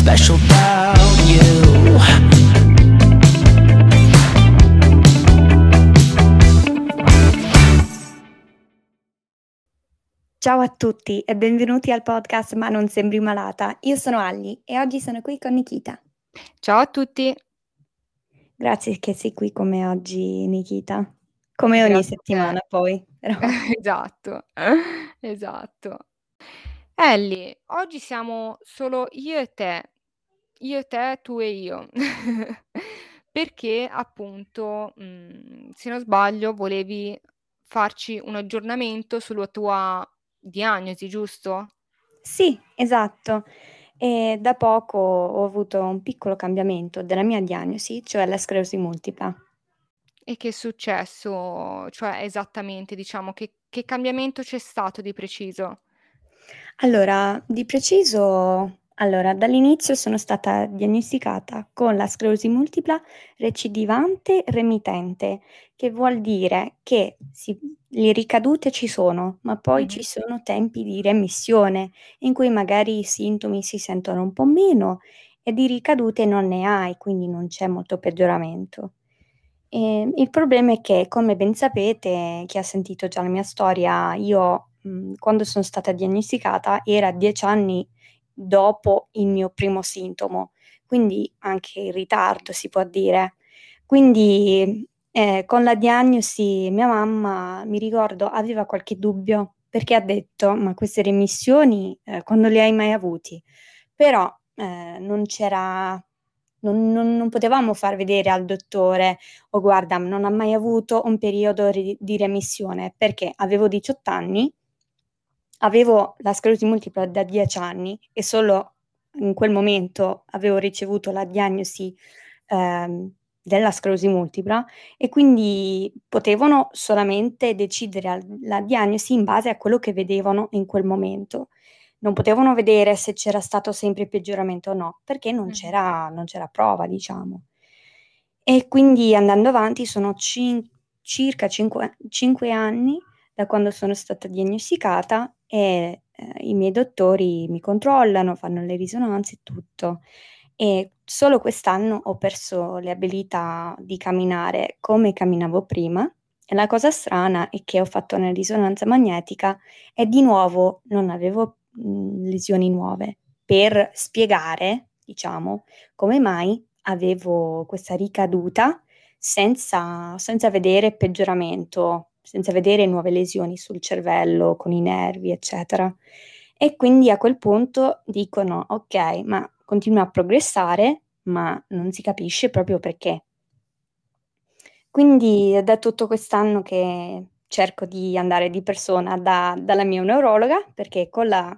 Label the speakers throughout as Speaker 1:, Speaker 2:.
Speaker 1: special about you.
Speaker 2: Ciao a tutti e benvenuti al podcast Ma non sembri malata. Io sono Alli e oggi sono qui con Nikita.
Speaker 3: Ciao a tutti.
Speaker 2: Grazie che sei qui con me oggi, Nikita. Come ogni
Speaker 3: Grazie
Speaker 2: settimana poi, però.
Speaker 3: Esatto, esatto. Ellie, oggi siamo solo io e te. Io e te, tu e io. Perché appunto, mhmm, se non sbaglio, volevi farci un aggiornamento sulla tua diagnosi, giusto?
Speaker 2: Sì, esatto. E da poco ho avuto un piccolo cambiamento della mia diagnosi, cioè la sclerosi multipla.
Speaker 3: E che è successo? Cioè, esattamente, diciamo, che che cambiamento c'è stato di preciso?
Speaker 2: Allora, di preciso allora, dall'inizio sono stata diagnosticata con la sclerosi multipla recidivante remitente, che vuol dire che si le ricadute ci sono, ma poi ci
Speaker 3: Mh-mh.
Speaker 2: sono tempi di remissione, in cui magari i sintomi si sentono un po' meno e di ricadute non ne hai, quindi non c'è molto peggioramento. Ehm, il problema è che, come ben sapete, chi ha sentito già la mia storia, io, mhmm, quando sono stata diagnosticata era 10 anni dopo il mio primo sintomo, quindi anche in ritardo si può dire. Quindi, ehm, con la diagnosi mia mamma, mi ricordo, aveva qualche dubbio, perché ha detto: "Ma queste remissioni, ehm, quando li hai mai avuti?" Però, ehm, non c'era non non non potevamo far vedere al dottore: "Oh guarda, non ha mai avuto un periodo ri di remissione", perché avevo 18 anni avevo la sclerosi multipla da 10 anni e solo in quel momento avevo ricevuto la diagnosi, ehm, della sclerosi multipla e quindi potevano solamente decidere la diagnosi in base a quello che vedevano in quel momento. Non potevano vedere se c'era stato sempre peggioramento o no, perché non
Speaker 3: Mh-mh.
Speaker 2: c'era non c'era prova, diciamo. E quindi andando avanti sono cin circa cinque 5 anni da quando sono stata diagnosticata e, ehm, i miei dottori mi controllano, fanno le risonanze e tutto. E solo quest'anno ho perso le abilità di camminare come camminavo prima e la cosa strana è che ho fatto una risonanza magnetica e di nuovo non avevo, mhmm, lesioni nuove, per spiegare, diciamo, come mai avevo questa ricaduta senza senza vedere peggioramento, senza vedere nuove lesioni sul cervello, con i nervi, eccetera. E quindi a quel punto dicono: "Okay, ma continua a progressare, ma non si capisce proprio perché". Quindi è da tutto quest'anno che cerco di andare di persona da dalla mia neurologa, perché con la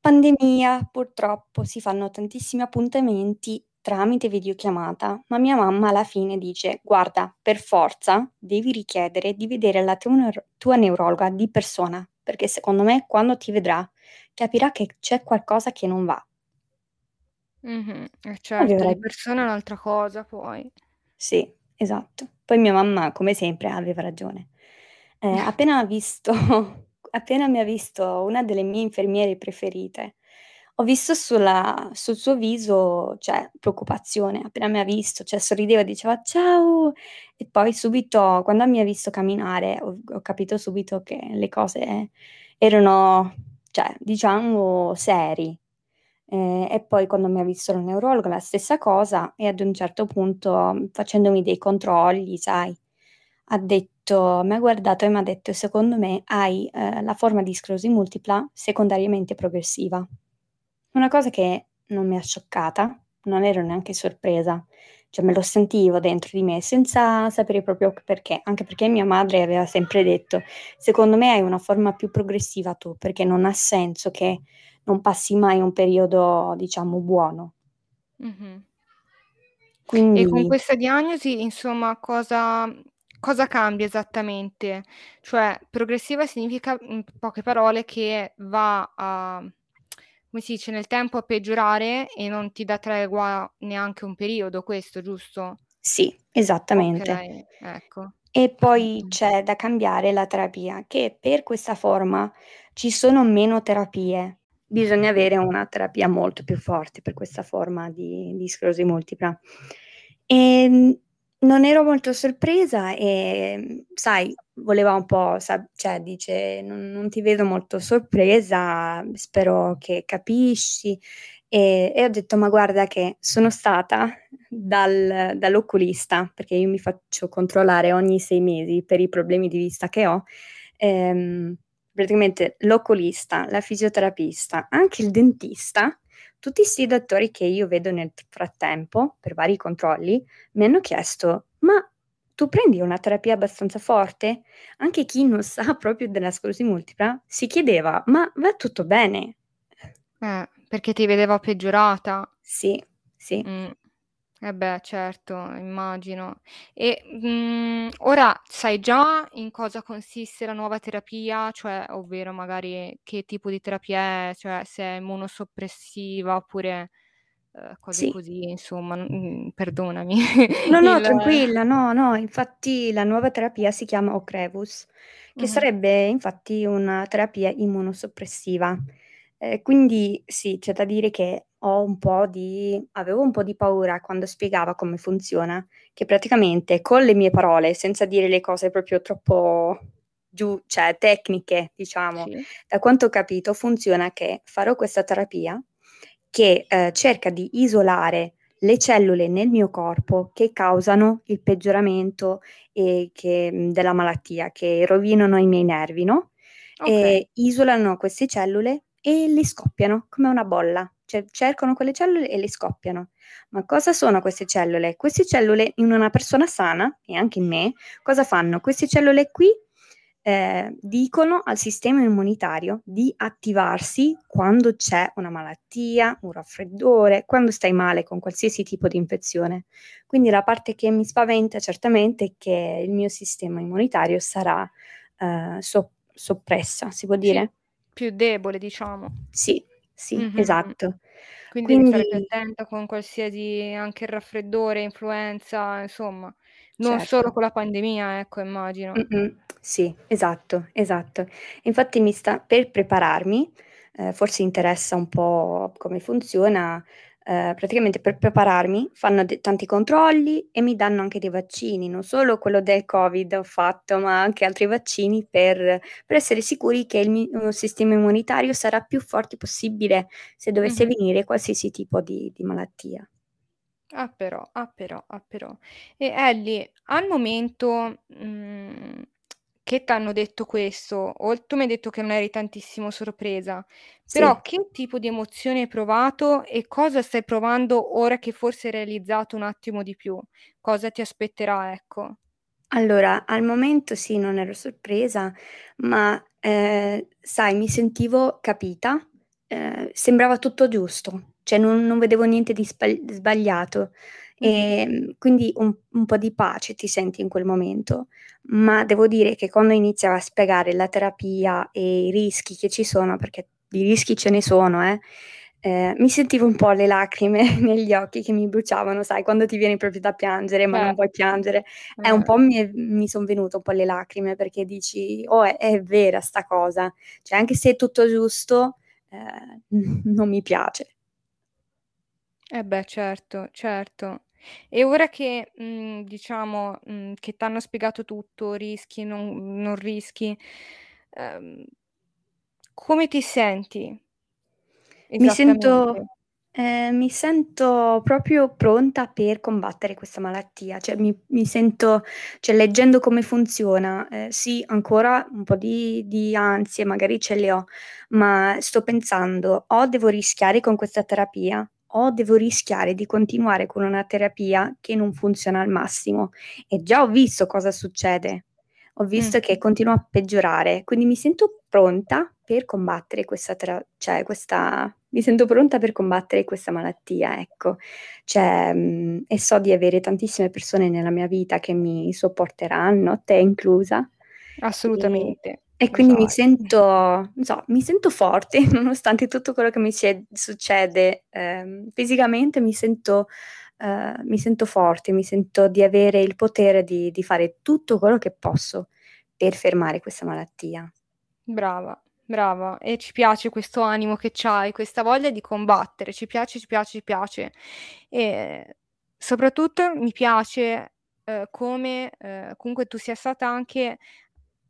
Speaker 2: pandemia purtroppo si fanno tantissimi appuntamenti tramite videochiamata, ma mia mamma alla fine dice: "Guarda, per forza devi richiedere di vedere la tua neuro tua neurologa di persona, perché secondo me quando ti vedrà capirà che c'è qualcosa che non va".
Speaker 3: Mh-mh. Eh certo,
Speaker 2: Aveva
Speaker 3: di persona è un'altra cosa poi.
Speaker 2: Sì, esatto. Poi mia mamma, come sempre, aveva ragione. Ehm, appena ha visto appena mi ha visto una delle mie infermiere preferite, ho visto sulla sul suo viso, cioè, preoccupazione. Appena mi ha visto, cioè, sorrideva diceva: "Ciao!" E poi subito quando mi ha visto camminare ho ho capito subito che le cose erano, cioè, diciamo seri. Ehm, e poi quando mi ha visto la neurologa la stessa cosa e ad un certo punto, facendomi dei controlli, sai, ha detto m'ha guardato e m'ha detto: "Secondo me hai, ehm, la forma di sclerosi multipla secondariamente progressiva". Una cosa che non mi ha scioccata, non ero neanche sorpresa, cioè me lo sentivo dentro di me senza sapere proprio perché, anche perché mia madre aveva sempre detto: "Secondo me hai una forma più progressiva tu, perché non ha senso che non passi mai un periodo, diciamo, buono".
Speaker 3: Mh-mh. E con
Speaker 2: Quindi
Speaker 3: questa diagnosi, insomma, cosa cosa cambia esattamente? Cioè, progressiva significa, in poche parole, che va a come si dice, nel tempo a peggiorare e non ti dà tregua neanche un periodo, questo, giusto?
Speaker 2: Sì, esattamente.
Speaker 3: Okay, ecco.
Speaker 2: E poi c'è da cambiare la terapia, che per questa forma ci sono meno terapie, bisogna avere una terapia molto più forte per questa forma di, di sclerosi multipla. E ehm, non ero molto sorpresa e, sai, voleva un po', sa- cioè dice, non, non ti vedo molto sorpresa, spero che capisci. E, e ho detto, ma guarda che sono stata dal, dall'oculista, perché io mi faccio controllare ogni sei mesi per i problemi di vista che ho. Ehm, praticamente l'oculista, la fisioterapista, anche il dentista, tutti questi dottori che io vedo nel frattempo, per vari controlli, mi hanno chiesto, ma tu prendi una terapia abbastanza forte? Anche chi non sa proprio della sclerosi multipla si chiedeva, ma va tutto bene?
Speaker 3: Eh, perché ti vedeva peggiorata?
Speaker 2: Sì, sì.
Speaker 3: Mm. Eh beh, certo, immagino. E mh, ora sai già in cosa consiste la nuova terapia, cioè, ovvero magari che tipo di terapia è, cioè se è immunosoppressiva oppure eh, cose
Speaker 2: Sì.
Speaker 3: così, insomma, mm, perdonami.
Speaker 2: No, no,
Speaker 3: Il-
Speaker 2: tranquilla, no, no, infatti la nuova terapia si chiama Ocrevus, che
Speaker 3: Mhm.
Speaker 2: sarebbe infatti una terapia immunosoppressiva. Eh, quindi sì, c'è da dire che ho un po' di, avevo un po' di paura quando spiegava come funziona, che praticamente con le mie parole, senza dire le cose proprio troppo giù, cioè tecniche, diciamo,
Speaker 3: Sì.
Speaker 2: da quanto ho capito funziona che farò questa terapia che eh, cerca di isolare le cellule nel mio corpo che causano il peggioramento e che, mh, della malattia, che rovinano i miei nervi, no?
Speaker 3: Ok.
Speaker 2: E isolano queste cellule e le scoppiano come una bolla, cioè cercano quelle cellule e le scoppiano. Ma cosa sono queste cellule? Queste cellule in una persona sana, e anche in me, cosa fanno? Queste cellule qui eh, dicono al sistema immunitario di attivarsi quando c'è una malattia, un raffreddore, quando stai male con qualsiasi tipo di infezione. Quindi la parte che mi spaventa certamente è che il mio sistema immunitario sarà eh, so- soppressa, si può
Speaker 3: Sì,
Speaker 2: dire?
Speaker 3: più debole, diciamo.
Speaker 2: Sì, sì,
Speaker 3: Mhm.
Speaker 2: esatto.
Speaker 3: Quindi devi stare più
Speaker 2: Quindi,
Speaker 3: attenta con qualsiasi anche raffreddore, influenza, insomma, non
Speaker 2: certo.
Speaker 3: solo con la pandemia, ecco, immagino.
Speaker 2: Mm-mm, Sì, esatto, esatto. Infatti mi sta per prepararmi, eh, forse interessa un po' come funziona, eh, praticamente per prepararmi fanno de- tanti controlli e mi danno anche dei vaccini, non solo quello del Covid ho fatto, ma anche altri vaccini per, per essere sicuri che il mio sistema immunitario sarà più forte possibile se dovesse
Speaker 3: Mhm.
Speaker 2: venire qualsiasi tipo di, di malattia.
Speaker 3: Ah però, ah però, ah però. E Ellie, al momento mm, che ti hanno detto questo, o tu mi hai detto che non eri tantissimo sorpresa, però
Speaker 2: Sì.
Speaker 3: che tipo di emozioni hai provato e cosa stai provando ora che forse hai realizzato un attimo di più? Cosa ti aspetterà, ecco?
Speaker 2: Allora, al momento sì, non ero sorpresa, ma eh, sai, mi sentivo capita, eh, sembrava tutto giusto, cioè non, non vedevo niente di sbagli- sbagliato. E quindi un, un po' di pace ti senti in quel momento, ma devo dire che quando iniziava a spiegare la terapia e i rischi che ci sono, perché di rischi ce ne sono, eh, eh, mi sentivo un po' le lacrime negli occhi che mi bruciavano, sai, quando ti viene proprio da piangere, ma non
Speaker 3: Certo.
Speaker 2: puoi piangere. È un
Speaker 3: Eh,
Speaker 2: po' mi, mi sono venute un po' le lacrime perché dici, oh, è, è vera sta cosa. Cioè, anche se è tutto giusto, eh, non mi piace.
Speaker 3: eh beh, certo, certo. E ora che, mm, diciamo, mm, che ti hanno spiegato tutto, rischi, non, non rischi, ehm, come ti senti
Speaker 2: Mi sento,
Speaker 3: esattamente?
Speaker 2: eh, mi sento proprio pronta per combattere questa malattia, cioè mi, mi sento, cioè leggendo come funziona, eh, sì, ancora un po' di, di ansie, magari ce le ho, ma sto pensando, o devo rischiare con questa terapia, o devo rischiare di continuare con una terapia che non funziona al massimo. E già ho visto cosa succede. Ho visto
Speaker 3: Mm.
Speaker 2: che continua a peggiorare, quindi mi sento pronta per combattere questa, tera- cioè questa, mi sento pronta per combattere questa malattia, ecco. Cioè, mh, e so di avere tantissime persone nella mia vita che mi sopporteranno, te inclusa.
Speaker 3: Assolutamente,
Speaker 2: e quindi mi
Speaker 3: sai.
Speaker 2: sento, non so, mi sento forte nonostante tutto quello che mi si- succede. ehm, fisicamente mi sento, eh, mi sento forte, mi sento di avere il potere di, di fare tutto quello che posso per fermare questa malattia.
Speaker 3: Brava, brava. E ci piace questo animo che c'hai, questa voglia di combattere, ci piace, ci piace, ci piace. E soprattutto mi piace, ehm, come, ehm, comunque tu sia stata anche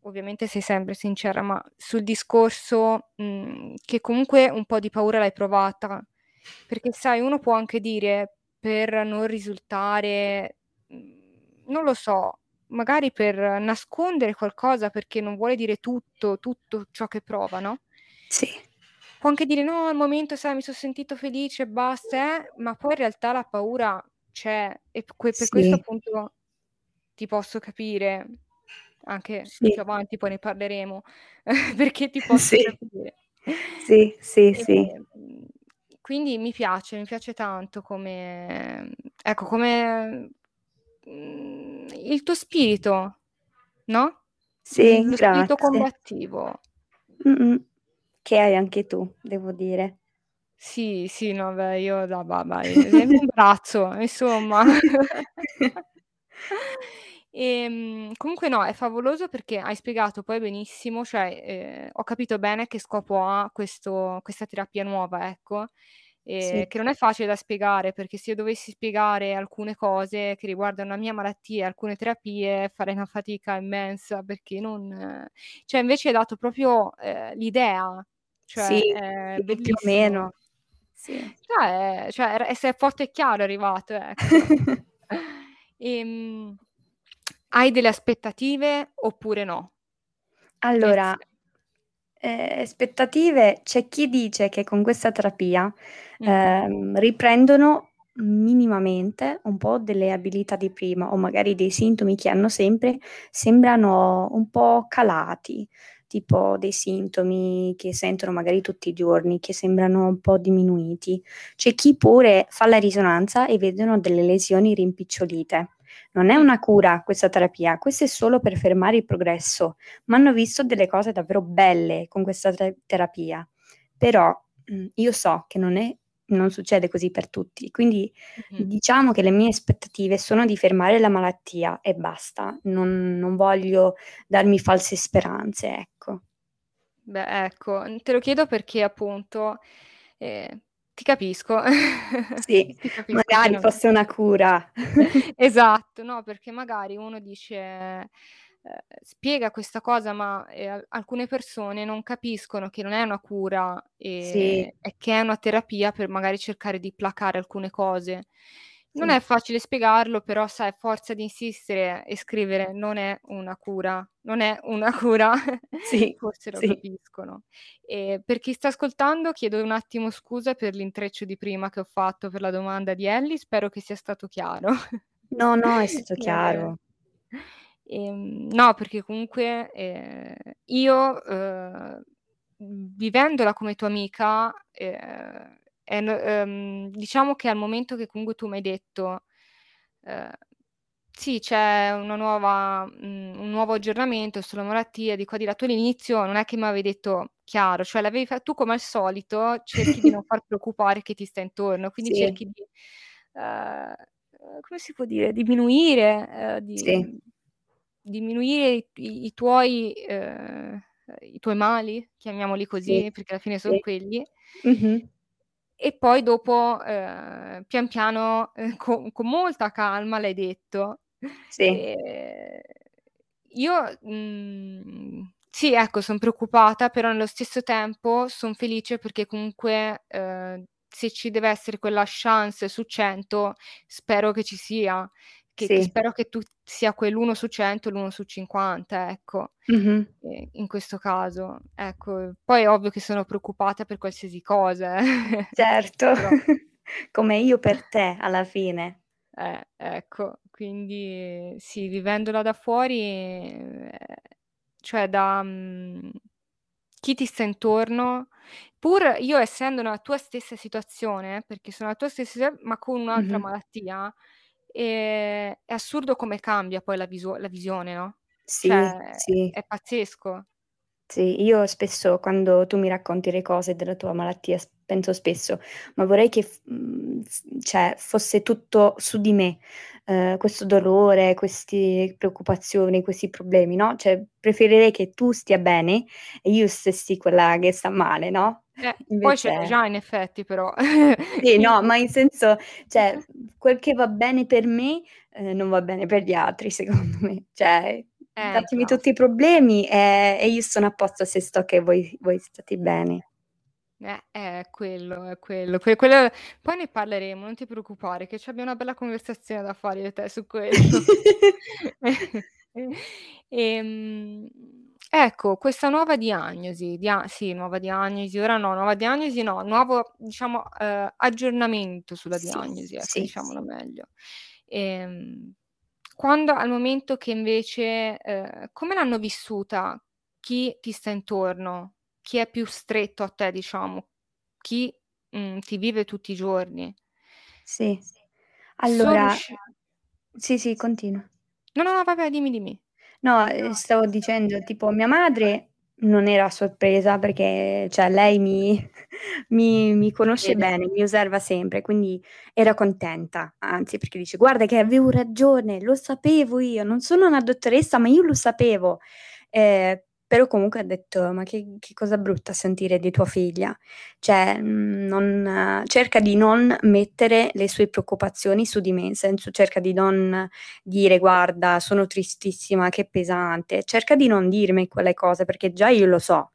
Speaker 3: ovviamente sei sempre sincera, ma sul discorso, mhmm, che comunque un po' di paura l'hai provata. Perché sai, uno può anche dire per non risultare, mhmm, non lo so, magari per nascondere qualcosa perché non vuole dire tutto, tutto ciò che prova, no?
Speaker 2: Sì.
Speaker 3: Può anche dire: "No, al momento sai mi son sentito felice basta, eh", ma poi in realtà la paura c'è e que per questo
Speaker 2: Sì.
Speaker 3: appunto ti posso capire, anche
Speaker 2: Sì.
Speaker 3: più avanti poi ne parleremo, perché ti posso
Speaker 2: Sì.
Speaker 3: capire.
Speaker 2: Sì, sì, sì.
Speaker 3: Ehm, quindi mi piace, mi piace tanto come ecco, come, mhmm, il tuo spirito, no,
Speaker 2: Sì,
Speaker 3: mhmm, lo spirito
Speaker 2: grazie.
Speaker 3: combattivo.
Speaker 2: Mh-mh. Che hai anche tu, devo dire.
Speaker 3: Sì, sì, no, beh, io da ba bai sei un braccio, insomma. Ehm, comunque no, è favoloso perché hai spiegato poi benissimo, cioè, ehm, ho capito bene che scopo ha questo questa terapia nuova, ecco, ehm,
Speaker 2: Sì.
Speaker 3: che non è facile da spiegare, perché se io dovessi spiegare alcune cose che riguardano la mia malattia, alcune terapie, farei una fatica immensa perché non cioè invece hai dato proprio, ehm, l'idea,
Speaker 2: Sì,
Speaker 3: cioè è
Speaker 2: sì, più o
Speaker 3: bellissimo.
Speaker 2: meno. Sì.
Speaker 3: Cioè cioè era e sei forte e chiaro è arrivato, ecco. Ehm, hai delle aspettative oppure no?
Speaker 2: Allora, ehm, aspettative c'è chi dice che con questa terapia,
Speaker 3: Mh-mh.
Speaker 2: ehm, riprendono minimamente un po' delle abilità di prima o magari dei sintomi che hanno sempre sembrano un po' calati, tipo dei sintomi che sentono magari tutti i giorni, che sembrano un po' diminuiti. C'è chi pure fa la risonanza e vedono delle lesioni rimpicciolite. Non è una cura questa terapia, questo è solo per fermare il progresso, ma hanno visto delle cose davvero belle con questa te terapia. Però, mhmm, io so che non è non succede così per tutti, quindi
Speaker 3: Mh-mh.
Speaker 2: diciamo che le mie aspettative sono di fermare la malattia e basta. Non non voglio darmi false speranze, ecco.
Speaker 3: Beh, ecco, te lo chiedo perché appunto, ehm, ti capisco.
Speaker 2: Sì,
Speaker 3: Ti capisco
Speaker 2: magari fosse una cura.
Speaker 3: Esatto, no, perché magari uno dice ehm, spiega questa cosa, ma, al alcune persone non capiscono che non è una cura, ehm,
Speaker 2: Sì.
Speaker 3: e che è una terapia per magari cercare di placare alcune cose. Non è facile spiegarlo, però sai forza di insistere e scrivere: "Non è una cura, non è una cura",
Speaker 2: Sì,
Speaker 3: forse lo
Speaker 2: sì.
Speaker 3: capiscono. Ehm, per chi sta ascoltando chiedo un attimo scusa per l'intreccio di prima che ho fatto per la domanda di Ellie, spero che sia stato chiaro.
Speaker 2: No, no, è stato chiaro.
Speaker 3: ehm, no, perché comunque, ehm, io, mhmm, vivendola come tua amica, ehm, è n ehm, diciamo che al momento che comunque tu m'hai detto, ehm: "Sì, c'è una nuova mhmm, un nuovo aggiornamento sulla malattia di qua di là", tu all'inizio non è che m'avevi detto chiaro, cioè l'avevi fa tu come al solito cerchi di non far preoccupare chi ti sta intorno, quindi
Speaker 2: Sì.
Speaker 3: cerchi di, uhm, come si può dire, diminuire, ehm, di
Speaker 2: Sì.
Speaker 3: diminuire i i i tuoi ehm, i tuoi mali, chiamiamoli
Speaker 2: Sì,
Speaker 3: così, perché alla fine son
Speaker 2: sì.
Speaker 3: quelli
Speaker 2: Mh-mh.
Speaker 3: E poi dopo, ehm, pian piano, ehm, con con molta calma l'hai detto.
Speaker 2: Sì.
Speaker 3: Ehm, io, mhmm, sì, ecco, son preoccupata, però nello stesso tempo son felice perché comunque, ehm, se ci deve essere quella chance su 100 spero che ci sia, che che
Speaker 2: Sì.
Speaker 3: spero che tu sia quell'1 su 100 e l'1 su 50, ecco,
Speaker 2: Mh-mh.
Speaker 3: ehm, in questo caso. Ecco, poi è ovvio che sono preoccupata per qualsiasi cosa, eh,
Speaker 2: Certo,
Speaker 3: però
Speaker 2: come io per te alla fine.
Speaker 3: Eh, ecco, quindi sì, vivendola da fuori, ehm, cioè da, mhmm, chi ti sta intorno, pur io essendo nella tua stessa situazione, perché sono la tua stessa sia ma con un'altra
Speaker 2: Mh-mh.
Speaker 3: malattia, ehm, è assurdo come cambia poi la viso la visione, no,
Speaker 2: Sì,
Speaker 3: cioè
Speaker 2: sì.
Speaker 3: è pazzesco.
Speaker 2: Sì, io spesso quando tu mi racconti le cose della tua malattia penso spesso: "Ma vorrei che f cioè fosse tutto su di me, ehm, questo dolore, questi preoccupazioni, questi problemi, no, cioè preferirei che tu stia bene e io stessi quella che sta male, no,
Speaker 3: Eh, poi
Speaker 2: invece
Speaker 3: già in effetti però.
Speaker 2: Sì, no, ma in senso cioè, quel che va bene per me, ehm, non va bene per gli altri secondo me. Cioè,
Speaker 3: Eh,
Speaker 2: datemi tutti i problemi, e e io sono a posto se sto che voi voi state bene.
Speaker 3: Eh, è quello, è quello. Que quello poi ne parleremo, non ti preoccupare, che c'abbiamo una bella conversazione da fare io e te su quello. Ehm, ecco, questa nuova diagnosi, dia sì, nuova diagnosi, ora no, nuova diagnosi no, nuovo diciamo, ehm, aggiornamento sulla
Speaker 2: Sì,
Speaker 3: diagnosi, ecco,
Speaker 2: sì.
Speaker 3: diciamolo meglio. Ehm, quando al momento che invece ehm, come l'hanno vissuta chi ti sta intorno? Chi è più stretto a te, diciamo? Chi, mhmm, ti vive tutti i giorni?
Speaker 2: Sì. Allora
Speaker 3: riusci
Speaker 2: sì, sì, continua.
Speaker 3: No, no, no, vai, dimmi, dimmi.
Speaker 2: No, ehm, stavo dicendo tipo mia madre non era sorpresa perché cioè lei mi mi mi
Speaker 3: Ti
Speaker 2: conosce bene, mi osserva sempre, quindi era contenta, anzi perché dice: "Guarda che avevo ragione, lo sapevo io, non sono una dottoressa, ma io lo sapevo". Ehm, però comunque ha detto: "Ma che che cosa brutta sentire di tua figlia". Cioè, mhmm, non cerca di non mettere le sue preoccupazioni su di me, in senso cerca di non dire: "Guarda, sono tristissima, che pesante". Cerca di non dirmi quelle cose perché già io lo so,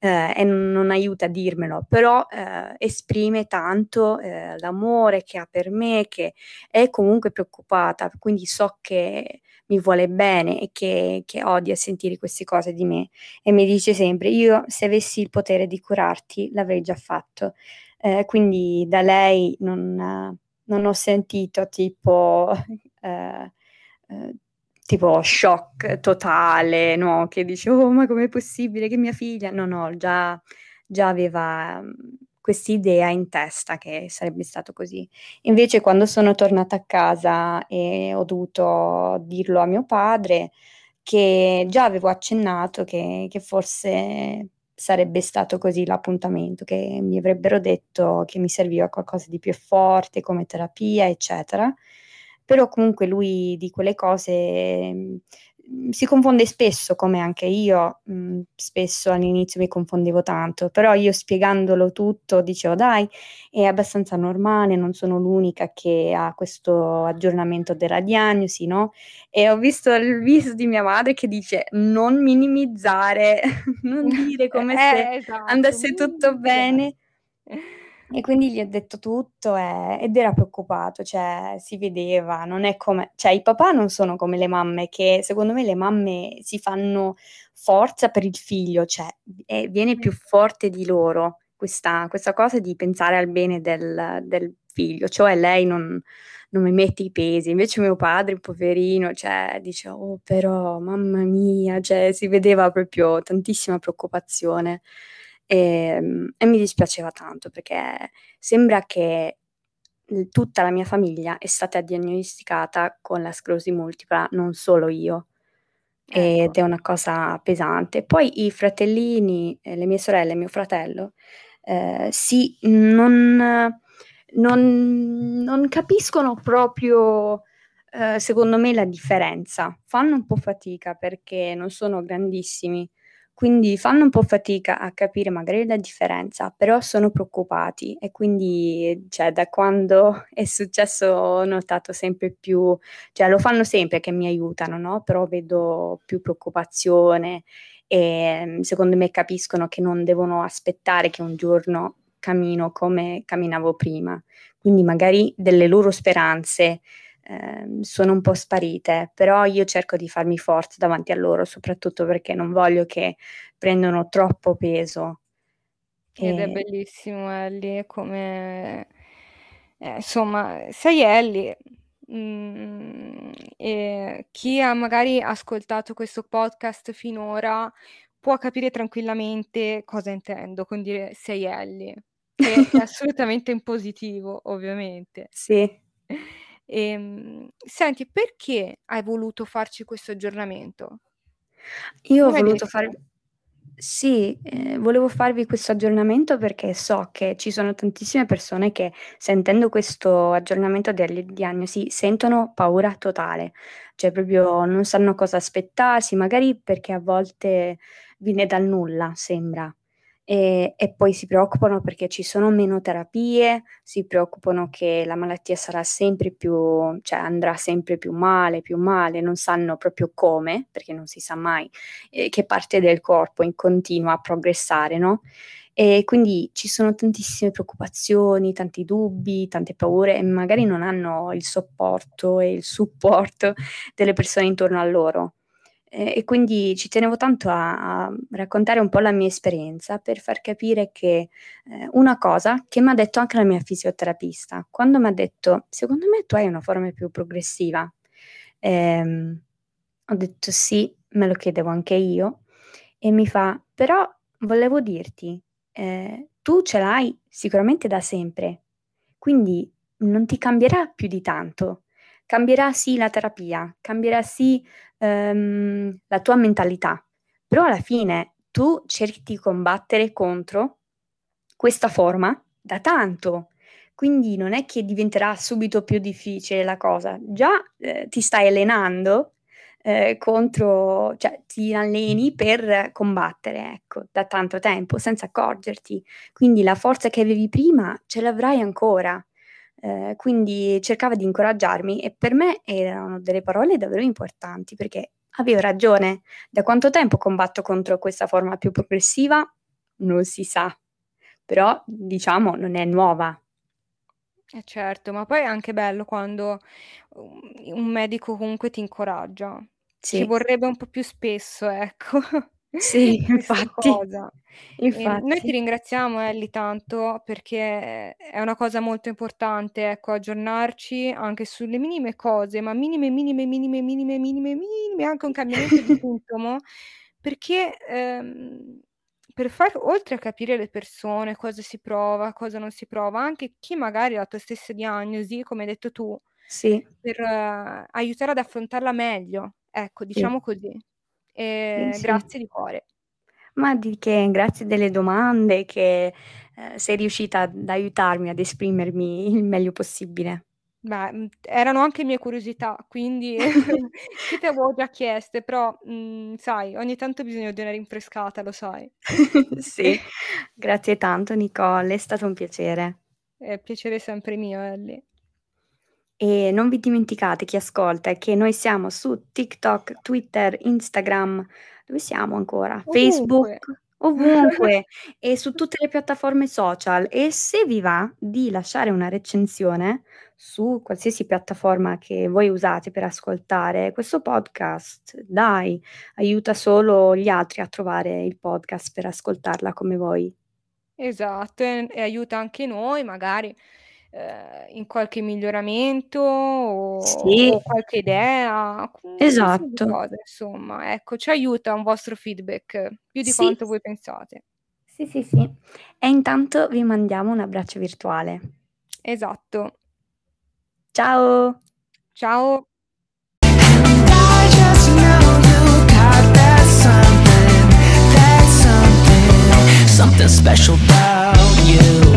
Speaker 2: ehm, e non aiuta a dirmelo, però, ehm, esprime tanto, ehm, l'amore che ha per me, che è comunque preoccupata, quindi so che mi vuole bene e che che odia sentire queste cose di me. E mi dice sempre: "Io se avessi il potere di curarti l'avrei già fatto". Ehm, quindi da lei non non ho sentito tipo, ehm, ehm, tipo shock totale, no, che dice: "Oh, ma com'è possibile che mia figlia" no, no, già già aveva, mhmm, quest'idea in testa che sarebbe stato così. Invece quando sono tornata a casa e ho dovuto dirlo a mio padre, che già avevo accennato che che forse sarebbe stato così l'appuntamento, che mi avrebbero detto che mi serviva qualcosa di più forte come terapia, eccetera. Però comunque lui di quelle cose, mhmm, mhmm, si confonde spesso, come anche io, mhmm, spesso all'inizio mi confondevo tanto, però io spiegandolo tutto dicevo: "Dai, è abbastanza normale, non sono l'unica che ha questo aggiornamento della diagnosi", no, e ho visto il viso di mia madre che dice: "Non minimizzare, non dire come se
Speaker 3: Eh, esatto,
Speaker 2: andasse tutto
Speaker 3: minimizzare.
Speaker 2: bene". E quindi gli ho detto tutto, ehm, ed era preoccupato, cioè si vedeva, non è come cioè i papà non sono come le mamme, che secondo me le mamme si fanno forza per il figlio, cioè e viene più forte di loro questa questa cosa di pensare al bene del del figlio, cioè lei non non mi mette i pesi. Invece mio padre poverino, cioè dice: "Oh però mamma mia", cioè si vedeva proprio tantissima preoccupazione. Ehm, e mi dispiaceva tanto perché sembra che, tutta la mia famiglia è stata diagnosticata con la sclerosi multipla, non solo io. Ed
Speaker 3: Ecco.
Speaker 2: è una cosa pesante. Poi i fratellini, ehm, le mie sorelle e mio fratello, ehm, sì, non non non capiscono proprio, ehm, secondo me la differenza. Fanno un po' fatica perché non sono grandissimi, quindi fanno un po' fatica a capire magari la differenza, però sono preoccupati e quindi cioè da quando è successo ho notato sempre più cioè lo fanno sempre che mi aiutano, no, però vedo più preoccupazione, ehm, secondo me capiscono che non devono aspettare che un giorno cammino come camminavo prima. Quindi magari delle loro speranze, ehm, sono un po' sparite, però io cerco di farmi forza davanti a loro, soprattutto perché non voglio che prendono troppo peso.
Speaker 3: Ed è
Speaker 2: Ehm
Speaker 3: bellissimo Ellie, come eh, insomma, sei Ellie, mhmm, e chi ha magari ascoltato questo podcast finora può capire tranquillamente cosa intendo con dire: "Sei Ellie", che è assolutamente in positivo, ovviamente.
Speaker 2: Sì.
Speaker 3: Ehm, senti, perché hai voluto farci questo aggiornamento?
Speaker 2: Io ho
Speaker 3: Come
Speaker 2: voluto fare
Speaker 3: detto
Speaker 2: Sì, ehm, volevo farvi questo aggiornamento perché so che ci sono tantissime persone che sentendo questo aggiornamento delle diagnosi sentono paura totale, cioè proprio non sanno cosa aspettarsi, magari perché a volte viene dal nulla, sembra e, e, poi si preoccupano perché ci sono meno terapie, si preoccupano che la malattia sarà sempre più, cioè andrà sempre più male, più male, non sanno proprio come, perché non si sa mai eh, che parte del corpo in continua a progressare, no? E quindi ci sono tantissime preoccupazioni, tanti dubbi, tante paure e magari non hanno il supporto e il supporto delle persone intorno a loro. Eh, e quindi ci tenevo tanto a, a, raccontare un po' la mia esperienza per far capire che eh, una cosa che mi ha detto anche la mia fisioterapista, quando mi ha detto, secondo me tu hai una forma più progressiva, ehm, ho detto sì, me lo chiedevo anche io, e mi fa, però volevo dirti, eh, tu ce l'hai sicuramente da sempre, quindi non ti cambierà più di tanto. Cambierà sì la terapia, cambierà sì ehm, la tua mentalità, però alla fine tu cerchi di combattere contro questa forma da tanto. Quindi non è che diventerà subito più difficile la cosa, già eh, ti stai allenando eh, contro, cioè ti alleni per combattere, ecco, da tanto tempo, senza accorgerti. Quindi la forza che avevi prima ce l'avrai ancora. Eh, quindi cercava di incoraggiarmi e per me erano delle parole davvero importanti perché avevo ragione. Da quanto tempo combatto contro questa forma più progressiva? Non si sa, però diciamo non è nuova.
Speaker 3: Eh certo, ma poi è anche bello quando un medico comunque ti incoraggia. Ci vorrebbe un po' più spesso, ecco.
Speaker 2: Sì, infatti.
Speaker 3: Ehm, noi ti ringraziamo Elly tanto perché è una cosa molto importante, ecco, aggiornarci anche sulle minime cose, ma minime, minime, minime, minime, minime, minime, anche un cambiamento di sintomo, perché, ehm, per far oltre a capire le persone, cosa si prova, cosa non si prova, anche chi magari ha la tua stessa diagnosi, come hai detto tu,
Speaker 2: Sì.
Speaker 3: per eh, aiutare ad affrontarla meglio, ecco,
Speaker 2: Sì.
Speaker 3: diciamo così.
Speaker 2: Sì, sì.
Speaker 3: grazie di cuore.
Speaker 2: Ma di che, grazie delle domande che, ehm, sei riuscita ad aiutarmi ad esprimermi il meglio possibile.
Speaker 3: Beh, mhmm, erano anche mie curiosità, quindi io te avevo già chieste, però, mhmm, sai, ogni tanto bisogna di una rinfrescata, lo sai.
Speaker 2: Sì, grazie tanto Nicole, è stato un piacere.
Speaker 3: È piacere sempre mio, Elly.
Speaker 2: E non vi dimenticate, chi ascolta, che noi siamo su TikTok, Twitter, Instagram, dove siamo ancora?
Speaker 3: Ovunque.
Speaker 2: Facebook, ovunque e su tutte le piattaforme social. E se vi va di lasciare una recensione su qualsiasi piattaforma che voi usate per ascoltare questo podcast, dai, aiuta solo gli altri a trovare il podcast per ascoltarla come voi.
Speaker 3: Esatto, e e aiuta anche noi magari ehm, in qualche miglioramento o
Speaker 2: Sì.
Speaker 3: o qualche idea,
Speaker 2: Esatto.
Speaker 3: cosa insomma, ecco, ci aiuta un vostro feedback, più di
Speaker 2: Sì.
Speaker 3: quanto voi pensate.
Speaker 2: Sì, sì, sì. E intanto vi mandiamo un abbraccio virtuale.
Speaker 3: Esatto.
Speaker 2: Ciao.
Speaker 3: Ciao.
Speaker 1: Something special about you.